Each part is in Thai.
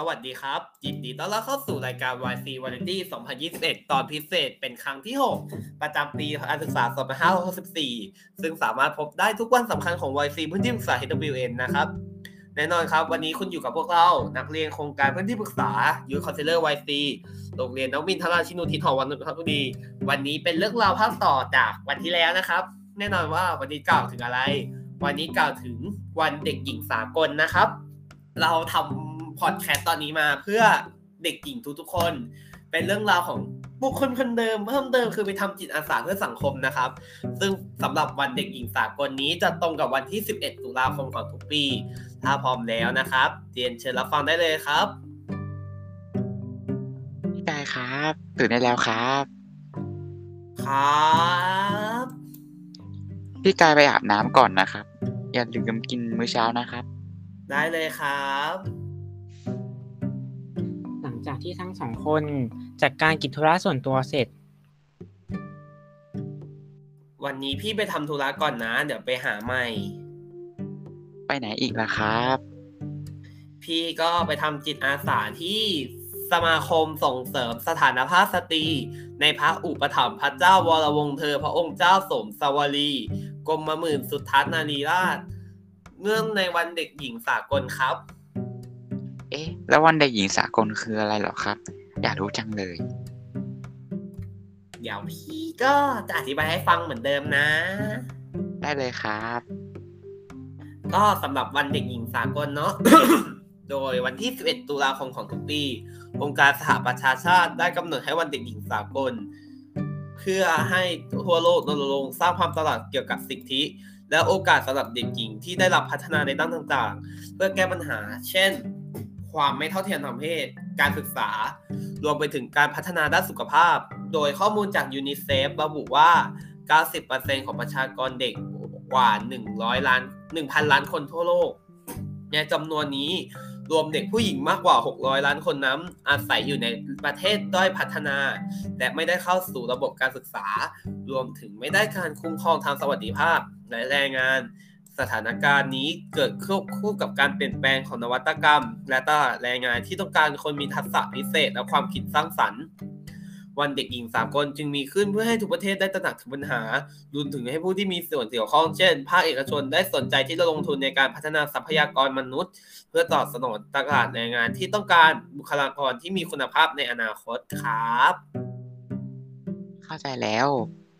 สวัสดีครับ ยินดีต้อนรับเข้าสู่รายการ YC Variety 2021 ตอนพิเศษเป็นครั้งที่ 6 ประจำปีการศึกษา 2564 ซึ่งสามารถพบได้ทุกวันสำคัญของ YC เพื่อนที่ปรึกษา HWN นะครับ แน่นอนครับ วันนี้คุณอยู่กับพวกเรา นักเรียนโครงการพื้นที่ปรึกษา ยูคอนเซเลอร์ YC โรงเรียนนวมินทราชินูทิศหอวัง นนทบุรี วันนี้เป็นเรื่องราวภาคต่อจากวันที่แล้วนะครับ แน่นอนว่าวันนี้กล่าวถึงอะไร วันนี้กล่าวถึงวันเด็กหญิงสากลนะครับ เราทำ พอดแคสต์ตอนนี้มาเพื่อเด็กหญิงทุกๆคน เป็นเรื่องราวของบุคคลคนเดิมเพิ่มเติมคือไปทำจิตอาสาเพื่อสังคมนะครับ ซึ่งสำหรับวันเด็กหญิงสากลนี้จะตรงกับวันที่ 11 ตุลาคมของทุกปี ถ้าพร้อมแล้วนะครับเรียนเชิญรับฟังได้เลยครับพี่กายครับตื่นได้แล้วครับ ครับพี่กายไปอาบน้ำก่อนนะครับ อย่าลืมกินมื้อเช้านะครับ ได้เลยครับหลังจาก ที่ทั้งสองคนจัดการกิจธุระส่วนตัวเสร็จ วันนี้พี่ไปทำธุระก่อนนะ เดี๋ยวไปหาใหม่ ไปไหนอีกล่ะครับ พี่ก็ไปทำจิตอาสาที่สมาคมส่งเสริมสถานภาพสตรี ในพระอุปถัมภ์พระเจ้าวรวงเธอ พระองค์เจ้าสมสวรีกรมหมื่นสุทัศนารีราชเนื่องในวันเด็กหญิงสากลครับ อ๊ะ แล้ววันเด็กหญิงสากลคืออะไรเหรอครับ อยากรู้จังเลย เดี๋ยวพี่ก็จะอธิบายให้ฟังเหมือนเดิมนะ ได้เลยครับ ก็สำหรับวันเด็กหญิงสากลเนาะ โดยวันที่ 11 ตุลาคมของทุกปี องค์การสหประชาชาติได้กำหนดให้วันเด็กหญิงสากล เพื่อให้ทั่วโลกรณรงค์สร้างความตระหนักเกี่ยวกับสิทธิและโอกาสสำหรับเด็กหญิงที่ได้รับพัฒนาในด้านต่างๆ เพื่อแก้ปัญหา เช่น ความไม่เท่าเทียมทางเพศ การศึกษา รวมไปถึงการพัฒนาด้านสุขภาพ โดยข้อมูลจากยูนิเซฟระบุว่า 90%ของประชากรเด็กกว่า 100 ล้าน 1,000 ล้านคนทั่วโลก ในจำนวนนี้รวมเด็กผู้หญิงมากกว่า 600 ล้านคนนั้นอาศัยอยู่ในประเทศด้อยพัฒนา และไม่ได้เข้าสู่ระบบการศึกษา รวมถึงไม่ได้การคุ้มครองทางสวัสดิภาพและแรงงาน สถานการณ์นี้เกิดควบคู่กับการเปลี่ยนแปลงของนวัตกรรม และตลาดแรงงานที่ต้องการคนมีทักษะพิเศษและความคิดสร้างสรรค์ วันเด็กหญิงสากลจึงมีขึ้นเพื่อให้ทุกประเทศได้ตระหนักถึงปัญหารวมถึงให้ผู้ที่มีส่วนเกี่ยวข้องเช่น ภาคเอกชนได้สนใจที่จะลงทุนในการพัฒนาทรัพยากรมนุษย์ เพื่อตอบสนองตลาดแรงงานที่ต้องการบุคลากรที่มีคุณภาพในอนาคตครับ เข้าใจแล้ว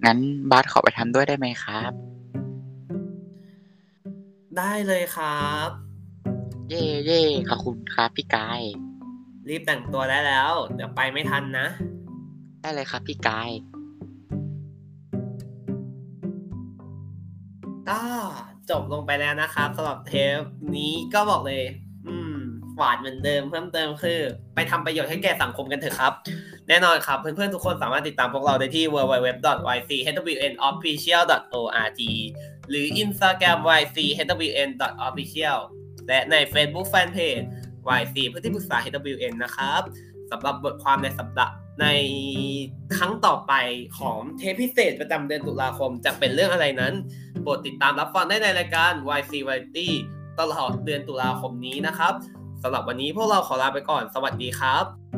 งั้นบาสขอไปทำด้วยได้ไหมครับ ได้เลยครับ เย่เย่ขอบคุณครับพี่กาย รีบแต่งตัวได้แล้ว เดี๋ยวไปไม่ทันนะ ได้เลยครับพี่กายก็จบลงไปแล้วนะครับสำหรับเทปนี้ก็บอกเลย อืมหวานเหมือนเดิมเพิ่มเติมคือ ไปทำประโยชน์ให้แก่สังคมกันเถอะครับ แน่นอนครับ เพื่อนๆ ทุกคนสามารถติดตามพวกเราได้ที่ www.ychwnofficial.org หรือ Instagram ychwn.official และใน Facebook Fanpage YC เพื่อที่ปรึกษา HWN นะครับสำหรับบทความในสัปดาห์ในครั้งต่อไปของเทปพิเศษประจำเดือนตุลาคมจะเป็นเรื่องอะไรนั้นโปรดติดตามรับฟังได้ในรายการ YC Variety ตลอดเดือนตุลาคมนี้นะครับสำหรับวันนี้พวกเราขอลาไปก่อน สวัสดีครับ